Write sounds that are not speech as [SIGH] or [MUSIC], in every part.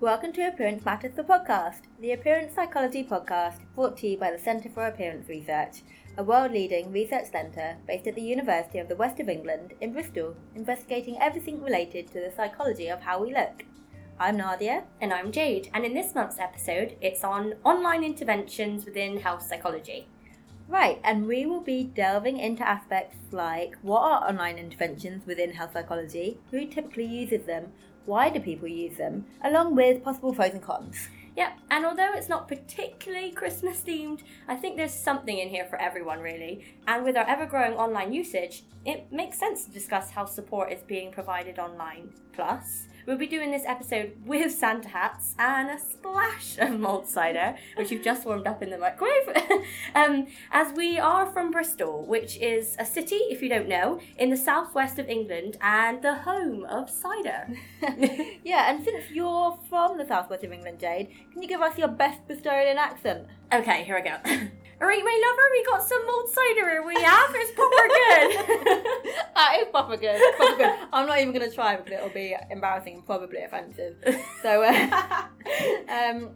Welcome to Appearance Matters, the podcast, the appearance psychology podcast brought to you by the Centre for Appearance Research, a world leading research centre based at the University of the West of England in Bristol, investigating everything related to the psychology of how we look. I'm Nadia. And I'm Jade, and in this month's episode, it's on online interventions within health psychology. Right, and we will be delving into aspects like what are online interventions within health psychology, who typically uses them, why do people use them, along with possible pros and cons. Yep, and although it's not particularly Christmas themed, I think there's something in here for everyone really. And with our ever growing online usage, it makes sense to discuss how support is being provided online. Plus, We'll be doing this episode with Santa hats and a splash of mulled cider, which you've just warmed up in the microwave. [LAUGHS] um, as we are from Bristol, which is a city, if you don't know, in the southwest of England and the home of cider. [LAUGHS] yeah, and since you're from the southwest of England, Jade, can you give us your best Bristolian accent? Okay, here we go. [LAUGHS] Alright, my lover, we got some mulled cider here. We have. It's proper good. [LAUGHS] that is proper good. Proper good. I'm not even going to try because it'll be embarrassing and probably offensive. So, uh, [LAUGHS] um,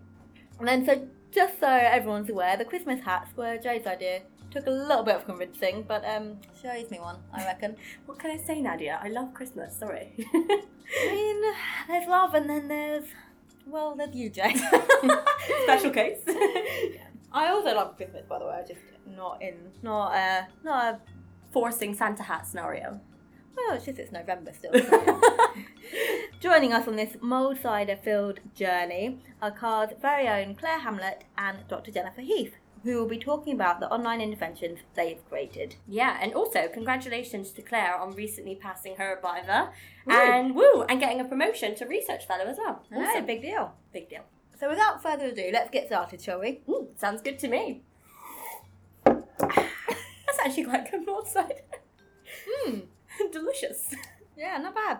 and then so just so everyone's aware, the Christmas hats were Joe's idea. Took a little bit of convincing, but um, she owes me one, I reckon. what can I say, Nadia? I love Christmas. Sorry. [LAUGHS] I mean, there's love, and then there's well, there's you, Jay. Special case. I also love Christmas, by the way. Just not in, not uh, not a forcing Santa hat scenario. Well, it's just it's November still. [LAUGHS] Joining us on this mulled cider filled journey are CAR's very own Claire Hamlet and Dr. Jennifer Heath, who will be talking about the online interventions they've created. Yeah, and also congratulations to Claire on recently passing her viva and woo, and getting a promotion to research fellow as well. Also, big deal. Big deal. So without further ado, let's get started, shall we? Ooh, sounds good to me. That's actually quite good mulled cider. Mmm. Delicious. Yeah, not bad.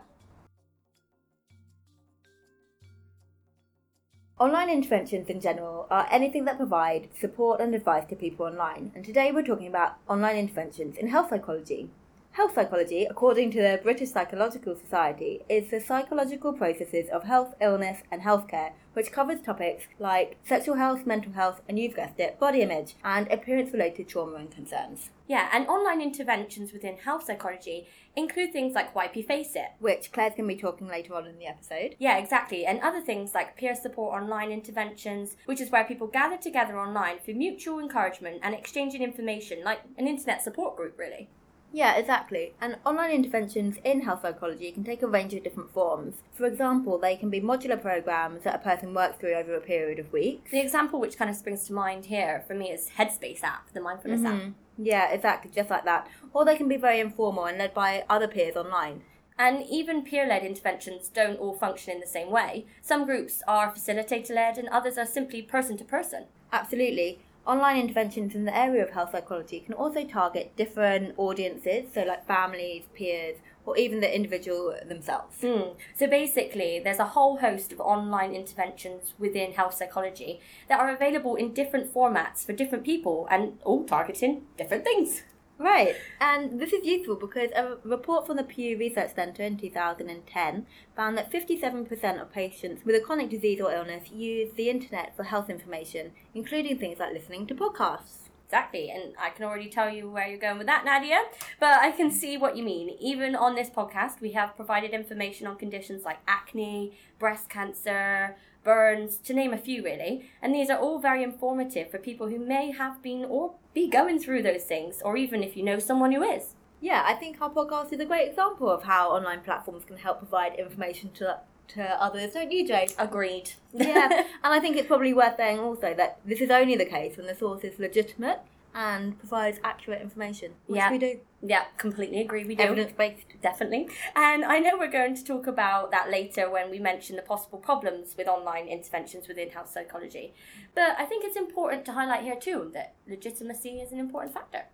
Online interventions in general are anything that provide support and advice to people online, and today we're talking about online interventions in health psychology. Health psychology, according to the British Psychological Society, is the psychological processes of health, illness, and healthcare, which covers topics like sexual health, mental health, and you've guessed it, body image, and appearance related trauma and concerns. Yeah, and online interventions within health psychology include things like YP Face It, which Claire's going to be talking later on in the episode. Yeah, exactly, and other things like peer support online interventions, which is where people gather together online for mutual encouragement and exchanging information, like an internet support group, really. Yeah, exactly. And online interventions in health psychology can take a range of different forms. For example, they can be modular programs that a person works through over a period of weeks. The example which kind of springs to mind here for me is Headspace app, the mindfulness mm-hmm. app. Yeah, exactly, just like that. Or they can be very informal and led by other peers online. And even peer led interventions don't all function in the same way. Some groups are facilitator led and others are simply person to person. Absolutely. Online interventions in the area of health psychology can also target different audiences, so like families, peers, or even the individual themselves. Mm. So basically, there's a whole host of online interventions within health psychology that are available in different formats for different people and all targeting different things. Right, and this is useful because a report from the Pew Research Centre in 2010 found that 57% of patients with a chronic disease or illness use the internet for health information, including things like listening to podcasts. Exactly, and I can already tell you where you're going with that, Nadia, but I can see what you mean. Even on this podcast, we have provided information on conditions like acne, breast cancer, burns, to name a few really. And these are all very informative for people who may have been or be going through those things, or even if you know someone who is. Yeah, I think our podcast is a great example of how online platforms can help provide information to to others, don't you, Jade? Agreed. yeah, [LAUGHS] and I think it's probably worth saying also that this is only the case when the source is legitimate and provides accurate information, which yeah. we do. Yeah, completely agree. We do evidence based, definitely. And I know we're going to talk about that later when we mention the possible problems with online interventions within health psychology. But I think it's important to highlight here too that legitimacy is an important factor.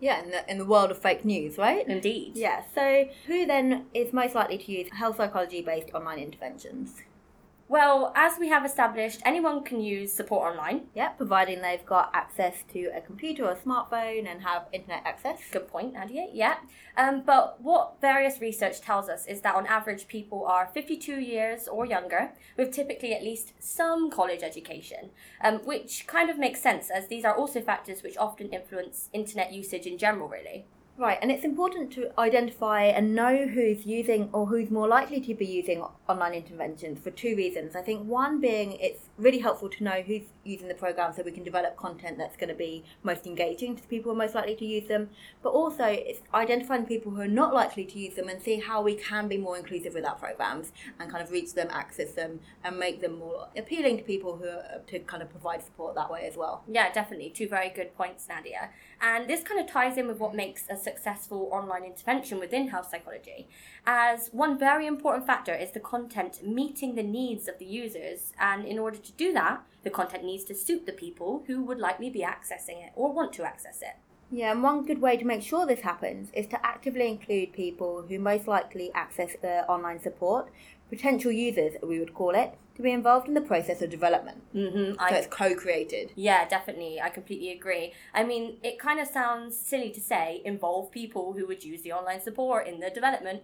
Yeah, in the, in the world of fake news, right? Indeed. Yeah, so who then is most likely to use health psychology based online interventions? Well, as we have established, anyone can use support online. Yeah, providing they've got access to a computer or a smartphone and have internet access. Good point, Nadia. Yeah. Um, but what various research tells us is that on average, people are 52 years or younger, with typically at least some college education, um, which kind of makes sense as these are also factors which often influence internet usage in general, really. Right, and it's important to identify and know who's using or who's more likely to be using online interventions for two reasons. I think one being it's really helpful to know who's using the program so we can develop content that's going to be most engaging to the people who are most likely to use them, but also it's identifying people who are not likely to use them and see how we can be more inclusive with our programs and kind of reach them, access them, and make them more appealing to people who are to kind of provide support that way as well. Yeah, definitely. Two very good points, Nadia. And this kind of ties in with what makes a successful online intervention within health psychology, as one very important factor is the content meeting the needs of the users. And in order to do that, the content needs to suit the people who would likely be accessing it or want to access it. Yeah, and one good way to make sure this happens is to actively include people who most likely access the online support, potential users, we would call it, to be involved in the process of development. Mm-hmm. So it's co-created. Yeah, definitely. I completely agree. I mean, it kind of sounds silly to say involve people who would use the online support in the development,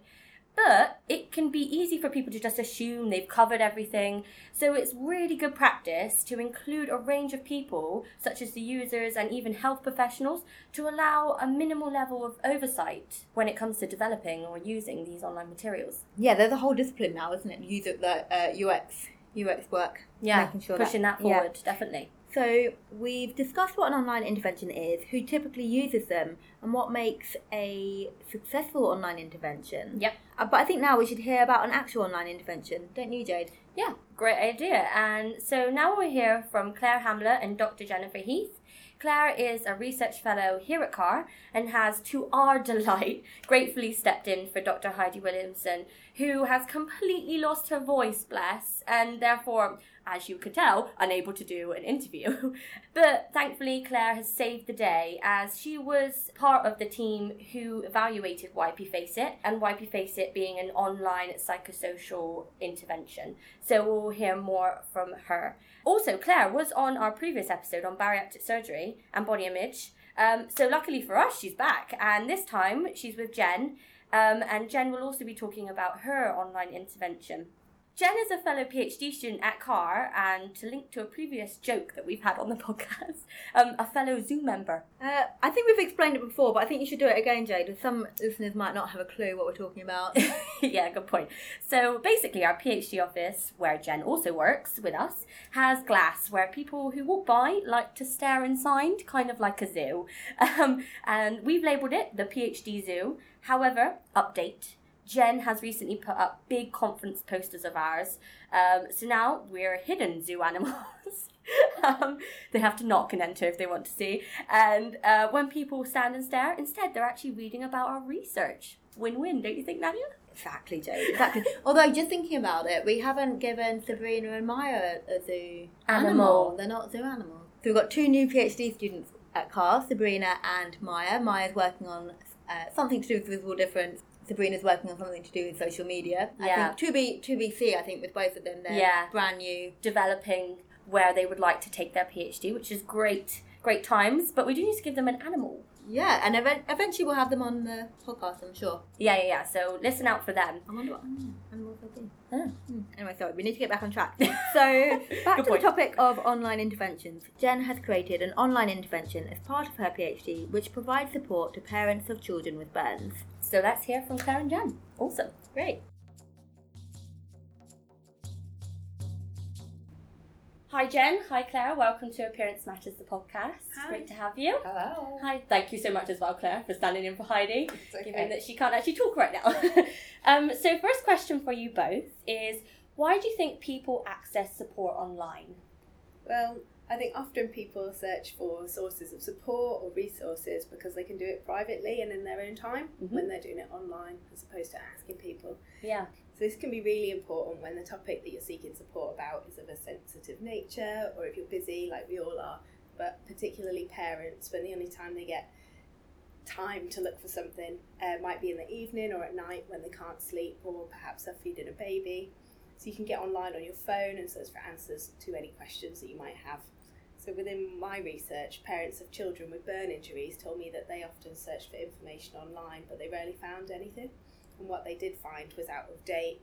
but it can be easy for people to just assume they've covered everything. So it's really good practice to include a range of people, such as the users and even health professionals, to allow a minimal level of oversight when it comes to developing or using these online materials. Yeah, there's a whole discipline now, isn't it? User the uh, UX UX work. Yeah, making sure pushing that, yeah. forward, definitely. So we've discussed what an online intervention is, who typically uses them, and what makes a successful online intervention. Yep. Uh, but I think now we should hear about an actual online intervention, don't you, Jade? Yeah, great idea. And so now we'll hear from Claire Hamlet and Dr. Jennifer Heath. Claire is a research fellow here at CAR and has, to our [LAUGHS] delight, gratefully stepped in for Dr. Heidi Williamson, who has completely lost her voice, bless, and therefore, as you could tell, unable to do an interview. [LAUGHS] but thankfully, Claire has saved the day as she was part of the team who evaluated YP Face It, and YP Face It being an online psychosocial intervention. So we'll hear more from her. Also, Claire was on our previous episode on bariatric surgery and body image. Um, so luckily for us, she's back, and this time she's with Jen. Um, and Jen will also be talking about her online intervention. Jen is a fellow PhD student at CAR, and to link to a previous joke that we've had on the [LAUGHS] podcast, um, a fellow Zoom member. Uh, I think we've explained it before, but I think you should do it again, Jade, some listeners might not have a clue what we're talking about. [LAUGHS] yeah, good point. So basically, our PhD office, where Jen also works with us, has glass where people who walk by like to stare inside, kind of like a zoo. [LAUGHS] Um, and we've labelled it the PhD Zoo. However, update. Jen has recently put up big conference posters of ours. Um, so now we're hidden zoo animals. [LAUGHS] um, they have to knock and enter if they want to see. And uh, when people stand and stare, instead they're actually reading about our research. Win win, don't you think, Nadia? exactly, Jade. Exactly. [LAUGHS] Although, just thinking about it, we haven't given Sabrina and Maya a, zoo Animal. They're not zoo animals. So we've got two new PhD students at CAR, Sabrina and Maya. Maya's working on uh, something to do with visible difference. Sabrina's working on something to do with social media. I Yeah. think to be to be see. I think with both of them, they're Yeah. brand new. Developing where they would like to take their PhD, which is great, great times. But we do need to give them an animal. Yeah, and event- eventually we'll have them on the podcast. I'm sure. Yeah, yeah, yeah. So listen out for them. I wonder what animals they'll be. Huh. Hmm. Anyway, sorry, we need to get back on track. [LAUGHS] So, back to point. the topic of online interventions. Jen has created an online intervention as part of her PhD, which provides support to parents of children with burns. So let's hear from Claire and Jen. Awesome. Great. Hi, Jen. Hi, Claire. Welcome to Appearance Matters, the podcast. Hi. Great to have you. Hello. Hi. Thank you so much as well, Claire, for standing in for Heidi, okay. given that she can't actually talk right now. [LAUGHS] um, so, first question for you both is why do you think people access support online? Well, I think often people search for sources of support or resources because they can do it privately and in their own time Mhm. when they're doing it online as opposed to asking people. Yeah. So this can be really important when the topic that you're seeking support about is of a sensitive nature or if you're busy like we all are, but particularly parents when the only time they get time to look for something uh, might be in the evening or at night when they can't sleep or perhaps they're feeding a baby. So you can get online on your phone and search for answers to any questions that you might have. So within my research, parents of children with burn injuries told me that they often searched for information online, but they rarely found anything. And what they did find was out of date,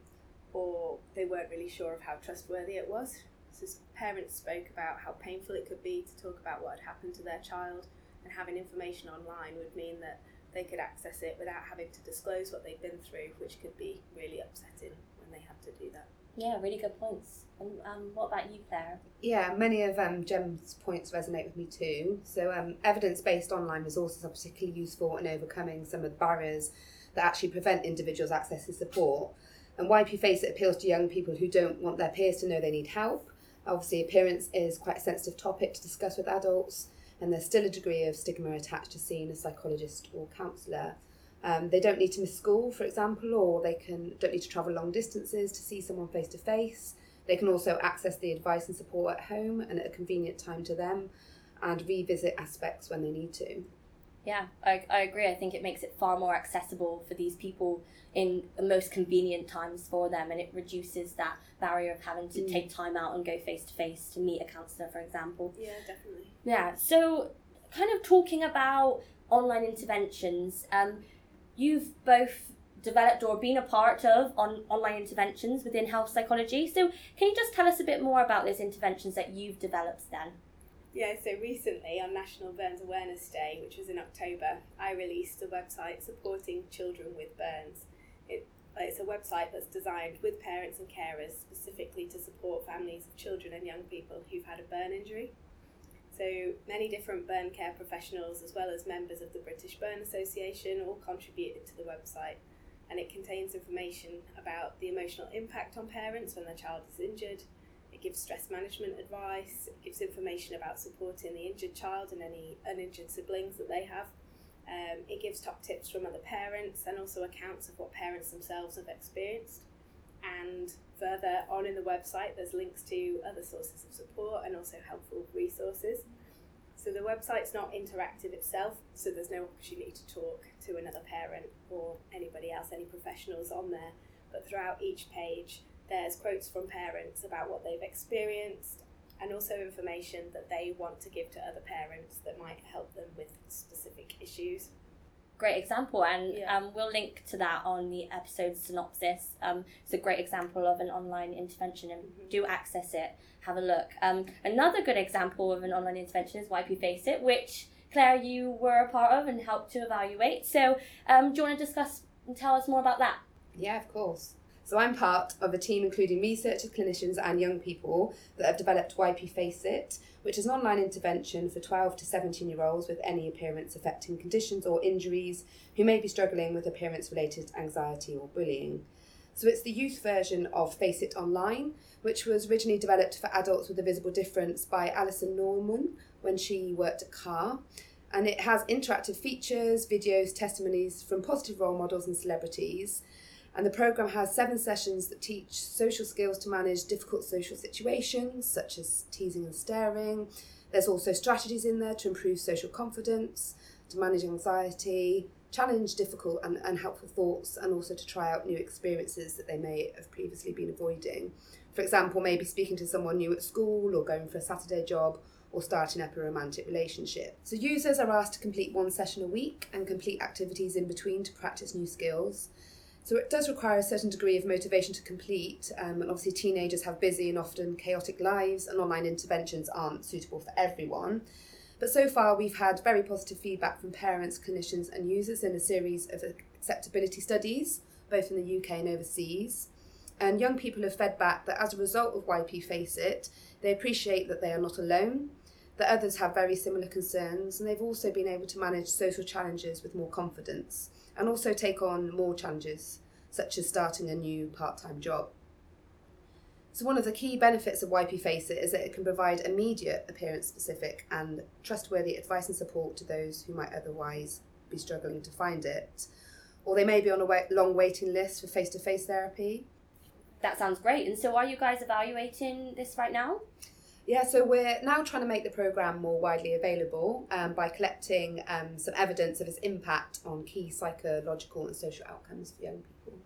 or they weren't really sure of how trustworthy it was. So parents spoke about how painful it could be to talk about what had happened to their child, and having information online would mean that they could access it without having to disclose what they'd been through, which could be really upsetting when they had to do that. Yeah, really good points. And um, what about you, Claire? Yeah, many of um, Jen's points resonate with me too. So, um, evidence based online resources are particularly useful in overcoming some of the barriers that actually prevent individuals accessing support. And YP Face It appeals to young people who don't want their peers to know they need help. Obviously, appearance is quite a sensitive topic to discuss with adults, and there's still a degree of stigma attached to seeing a psychologist or counsellor. Um, they don't need to miss school, for example, or they can don't need to travel long distances to see someone face to face. They can also access the advice and support at home and at a convenient time to them, and revisit aspects when they need to. Yeah, I, I agree. I think it makes it far more accessible for these people in the most convenient times for them, and it reduces that barrier of having to mm. take time out and go face to face to meet a counsellor, for example. Yeah, definitely. Yeah, so kind of talking about online interventions. Um, you've both developed or been a part of on online interventions within health psychology. So, can you just tell us a bit more about those interventions that you've developed then? Yeah, so recently on National Burns Awareness Day, which was in October, I released a website supporting children with burns. It, it's a website that's designed with parents and carers specifically to support families of children and young people who've had a burn injury. So many different burn care professionals, as well as members of the British Burn Association, all contributed to the website. And it contains information about the emotional impact on parents when their child is injured. It gives stress management advice. It gives information about supporting the injured child and any uninjured siblings that they have. Um, it gives top tips from other parents and also accounts of what parents themselves have experienced. And further on in the website, there's links to other sources of support and also helpful resources. So the website's not interactive itself, so there's no opportunity to talk to another parent or anybody else, any professionals on there. But throughout each page, there's quotes from parents about what they've experienced and also information that they want to give to other parents that might help them with specific issues great example, and yeah. um, we'll link to that on the episode synopsis. Um, it's a great example of an online intervention, and mm-hmm. do access it. Have a look. Um, another good example of an online intervention is YP Face It, which Claire, you were a part of and helped to evaluate. So, um, do you want to discuss and tell us more about that? Yeah, of course. So I'm part of a team including researchers, clinicians, and young people that have developed YP Face It, which is an online intervention for 12 to 17 year olds with any appearance affecting conditions or injuries who may be struggling with appearance related anxiety or bullying. So it's the youth version of Face It Online, which was originally developed for adults with a visible difference by Alison Norman when she worked at CAR. And it has interactive features, videos, testimonies from positive role models and celebrities and the programme has seven sessions that teach social skills to manage difficult social situations, such as teasing and staring. There's also strategies in there to improve social confidence, to manage anxiety, challenge difficult and unhelpful thoughts, and also to try out new experiences that they may have previously been avoiding. For example, maybe speaking to someone new at school, or going for a Saturday job, or starting up a romantic relationship. So, users are asked to complete one session a week and complete activities in between to practice new skills. So it does require a certain degree of motivation to complete, um, and obviously teenagers have busy and often chaotic lives, and online interventions aren't suitable for everyone. But so far, we've had very positive feedback from parents, clinicians, and users in a series of acceptability studies, both in the UK and overseas. And young people have fed back that as a result of YP Face It, they appreciate that they are not alone, that others have very similar concerns, and they've also been able to manage social challenges with more confidence and also take on more challenges, such as starting a new part time job. So, one of the key benefits of YP Face It is that it can provide immediate appearance specific and trustworthy advice and support to those who might otherwise be struggling to find it, or they may be on a long waiting list for face to face therapy. That sounds great. And so, are you guys evaluating this right now? Yeah, so we're now trying to make the programme more widely available um, by collecting um, some evidence of its impact on key psychological and social outcomes for young people.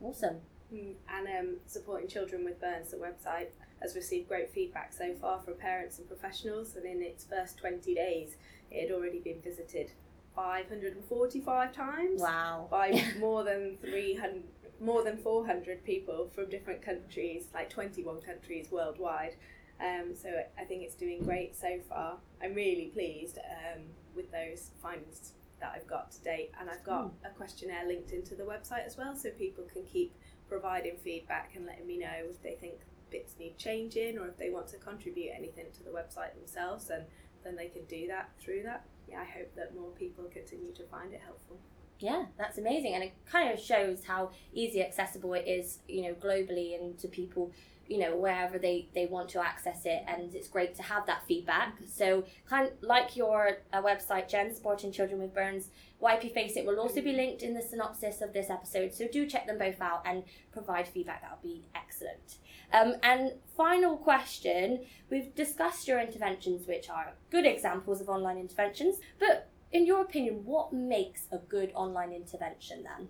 Awesome. Mm, And um, supporting children with burns, the website has received great feedback so far from parents and professionals. And in its first 20 days, it had already been visited 545 times Wow. by [LAUGHS] more than 300, more than 400 people from different countries, like 21 countries worldwide. Um, so I think it's doing great so far. I'm really pleased um, with those findings that I've got to date, and I've got a questionnaire linked into the website as well, so people can keep providing feedback and letting me know if they think bits need changing or if they want to contribute anything to the website themselves, and then they can do that through that. Yeah, I hope that more people continue to find it helpful. Yeah, that's amazing, and it kind of shows how easy accessible it is, you know, globally and to people, you know, wherever they they want to access it. And it's great to have that feedback. So, kind of like your uh, website, Jen, supporting children with burns, YP Face It will also be linked in the synopsis of this episode. So do check them both out and provide feedback. That would be excellent. Um, and final question: We've discussed your interventions, which are good examples of online interventions, but in your opinion, what makes a good online intervention then?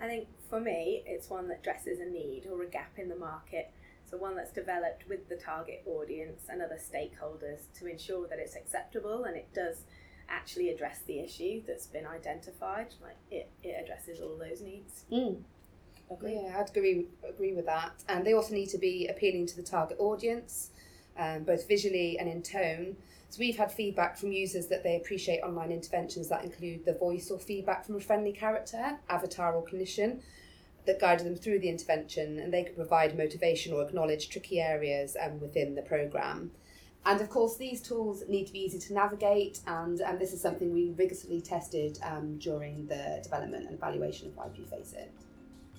I think for me, it's one that addresses a need or a gap in the market. So, one that's developed with the target audience and other stakeholders to ensure that it's acceptable and it does actually address the issue that's been identified. Like it, it addresses all those needs. Mm. Agree. Yeah, I'd agree agree with that. And they also need to be appealing to the target audience, um, both visually and in tone. So we've had feedback from users that they appreciate online interventions that include the voice or feedback from a friendly character, avatar or clinician, that guided them through the intervention, and they could provide motivation or acknowledge tricky areas um, within the program. And of course, these tools need to be easy to navigate, and, and this is something we rigorously tested um, during the development and evaluation of YP Face It.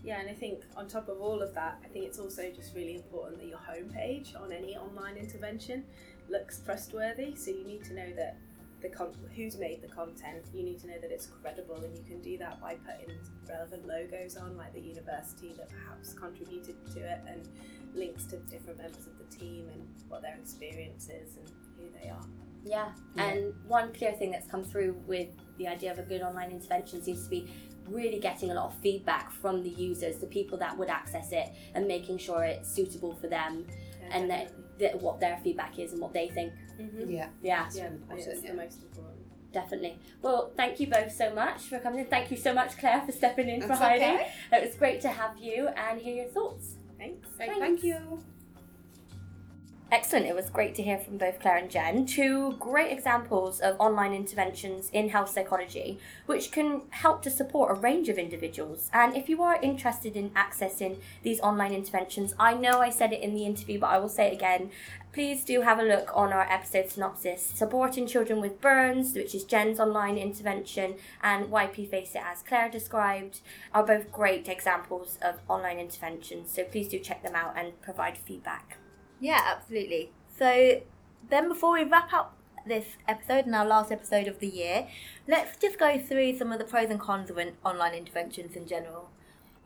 Yeah, and I think on top of all of that, I think it's also just really important that your homepage on any online intervention looks trustworthy. So you need to know that the con- who's made the content. You need to know that it's credible, and you can do that by putting relevant logos on, like the university that perhaps contributed to it, and links to different members of the team and what their experience is and who they are. Yeah. Yeah. and one clear thing that's come through with the idea of a good online intervention seems to be really getting a lot of feedback from the users, the people that would access it, and making sure it's suitable for them Yeah, and that, that what their feedback is and what they think. hmm Yeah. Yeah, yeah, important, it's yeah. the most important. definitely. Well, thank you both so much for coming in. Thank you so much, Claire, for stepping in for That's Heidi. okay. It was great to have you and hear your thoughts. Thanks. Thanks. Thank you. Excellent. It was great to hear from both Claire and Jen. Two great examples of online interventions in health psychology, which can help to support a range of individuals. And if you are interested in accessing these online interventions, I know I said it in the interview, but I will say it again. Please do have a look on our episode synopsis. Supporting Children with Burns, which is Jen's online intervention, and YP Face It, as Claire described, are both great examples of online interventions. So please do check them out and provide feedback. Yeah, absolutely. So then before we wrap up this episode and our last episode of the year, let's just go through some of the pros and cons of online interventions in general.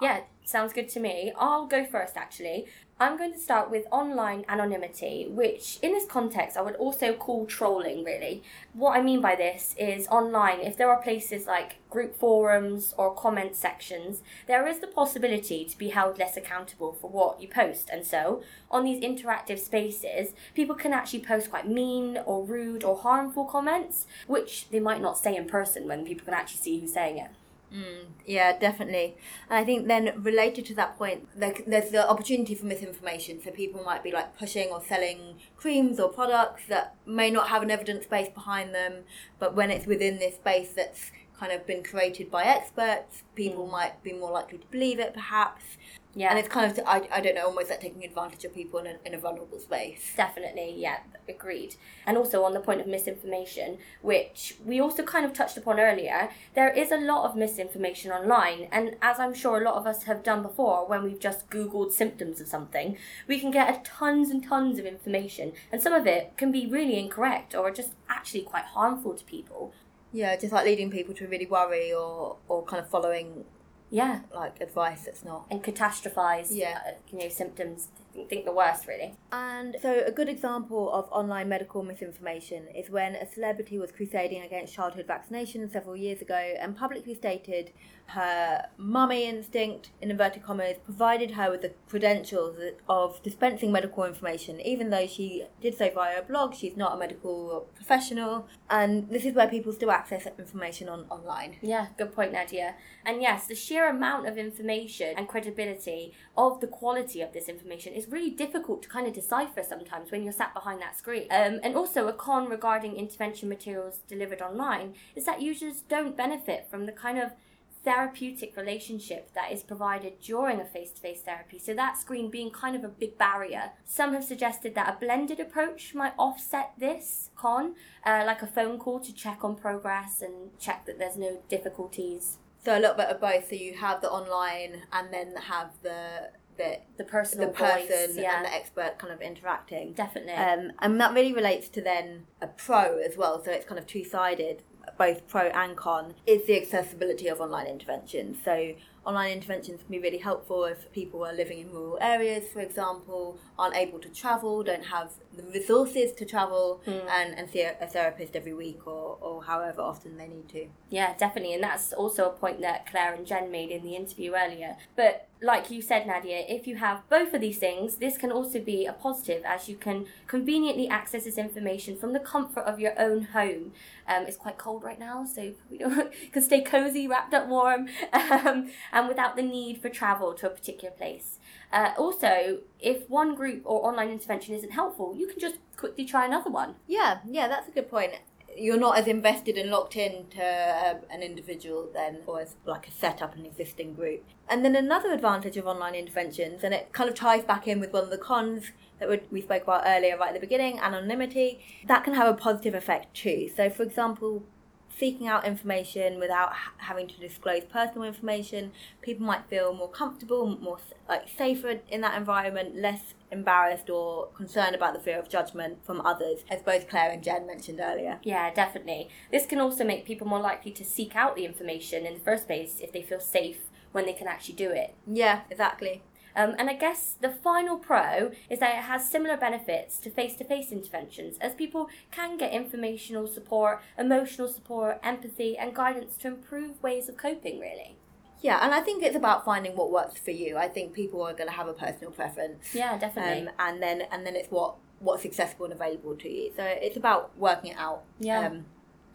Yeah, sounds good to me. I'll go first actually. I'm going to start with online anonymity, which in this context I would also call trolling, really. What I mean by this is online, if there are places like group forums or comment sections, there is the possibility to be held less accountable for what you post. And so, on these interactive spaces, people can actually post quite mean or rude or harmful comments, which they might not say in person when people can actually see who's saying it. Mm, yeah, definitely. And I think then related to that point, there, there's the opportunity for misinformation. So people might be like pushing or selling creams or products that may not have an evidence base behind them, but when it's within this space that's kind of been created by experts, people might be more likely to believe it, perhaps. Yeah. And it's kind of, I, I don't know, almost like taking advantage of people in a, in a vulnerable space. Definitely, yeah, agreed. And also on the point of misinformation, which we also kind of touched upon earlier, there is a lot of misinformation online. And as I'm sure a lot of us have done before, when we've just Googled symptoms of something, we can get a tons and tons of information. And some of it can be really incorrect or just actually quite harmful to people. Yeah, just like leading people to really worry or, or kind of following Yeah. like advice that's not. And catastrophize, Yeah. uh, you know, symptoms, think the worst, really. And so, a good example of online medical misinformation is when a celebrity was crusading against childhood vaccination several years ago and publicly stated her mummy instinct, in inverted commas, provided her with the credentials of dispensing medical information, even though she did so via a blog. She's not a medical professional, and this is where people still access information on online. Yeah, good point, Nadia. And yes, the sheer amount of information and credibility of the quality of this information is really difficult to kind of decipher sometimes when you're sat behind that screen. Um, and also, a con regarding intervention materials delivered online is that users don't benefit from the kind of therapeutic relationship that is provided during a face to face therapy. So, that screen being kind of a big barrier. Some have suggested that a blended approach might offset this con, uh, like a phone call to check on progress and check that there's no difficulties. So, a little bit of both. So, you have the online and then have the the the personal the person voice, yeah. and the expert kind of interacting. Definitely. Um, and that really relates to then a pro as well. So it's kind of two sided both pro and con, is the accessibility of online interventions. So online interventions can be really helpful if people are living in rural areas, for example, aren't able to travel, don't have the resources to travel Mm. and, and see a, a therapist every week or, or however often they need to. Yeah, definitely. And that's also a point that Claire and Jen made in the interview earlier. But like you said, Nadia, if you have both of these things, this can also be a positive as you can conveniently access this information from the comfort of your own home. Um, it's quite cold right now, so [LAUGHS] you can stay cozy, wrapped up warm, [LAUGHS] um, and without the need for travel to a particular place. Uh, also, if one group or online intervention isn't helpful, you can just quickly try another one. Yeah, yeah, that's a good point. You're not as invested and locked into um, an individual then, or as like a set up an existing group. And then another advantage of online interventions, and it kind of ties back in with one of the cons that we spoke about earlier, right at the beginning, anonymity. That can have a positive effect too. So, for example, seeking out information without ha- having to disclose personal information, people might feel more comfortable, more like safer in that environment, less embarrassed or concerned about the fear of judgment from others, as both Claire and Jen mentioned earlier. Yeah, definitely. This can also make people more likely to seek out the information in the first place if they feel safe when they can actually do it. Yeah, exactly. Um, and I guess the final pro is that it has similar benefits to face to face interventions, as people can get informational support, emotional support, empathy, and guidance to improve ways of coping, really. Yeah, and I think it's about finding what works for you. I think people are going to have a personal preference, Yeah, definitely. um, and then and then it's what what's accessible and available to you. So it's about working it out. Yeah. Um,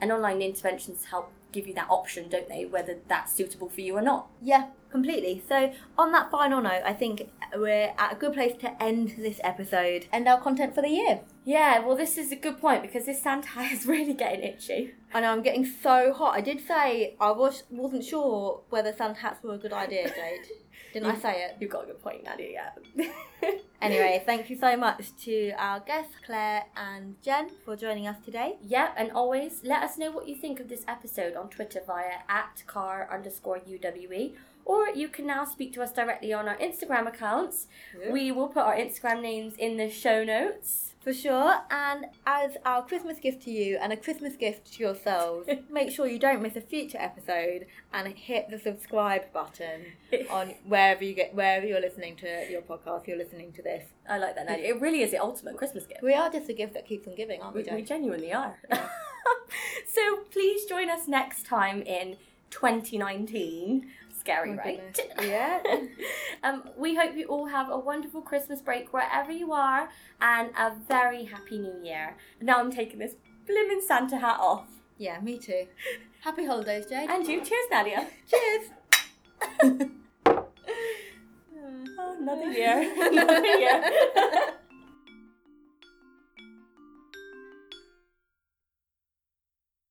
and online interventions help give you that option, don't they, whether that's suitable for you or not. Yeah, completely. So, on that final note, I think we're at a good place to end this episode and our content for the year. Yeah, well, this is a good point because this Santa [LAUGHS] is really getting itchy. I know I'm getting so hot. I did say I was wasn't sure whether sun hats were a good idea, Jade. [LAUGHS] Didn't I say it? You've got a good point, Nadia, yeah. [LAUGHS] Anyway, thank you so much to our guests Claire and Jen for joining us today. Yeah, and always let us know what you think of this episode on Twitter via at car underscore UWE. Or you can now speak to us directly on our Instagram accounts. We will put our Instagram names in the show notes. For sure, and as our Christmas gift to you and a Christmas gift to yourselves, [LAUGHS] make sure you don't miss a future episode and hit the subscribe button [LAUGHS] on wherever you get wherever you're listening to your podcast. You're listening to this. I like that, Nadia. It really is the ultimate Christmas gift. We are just a gift that keeps on giving, aren't we? We, we genuinely are. [LAUGHS] so please join us next time in 2019. Scary, Oh right? [LAUGHS] Yeah. um, we hope you all have a wonderful Christmas break wherever you are and a very happy new year. Now I'm taking this blimmin' Santa hat off. Yeah, me too. Happy holidays, Jade. And you, cheers, Nadia. cheers. [LAUGHS] [LAUGHS] Oh, another year. another year.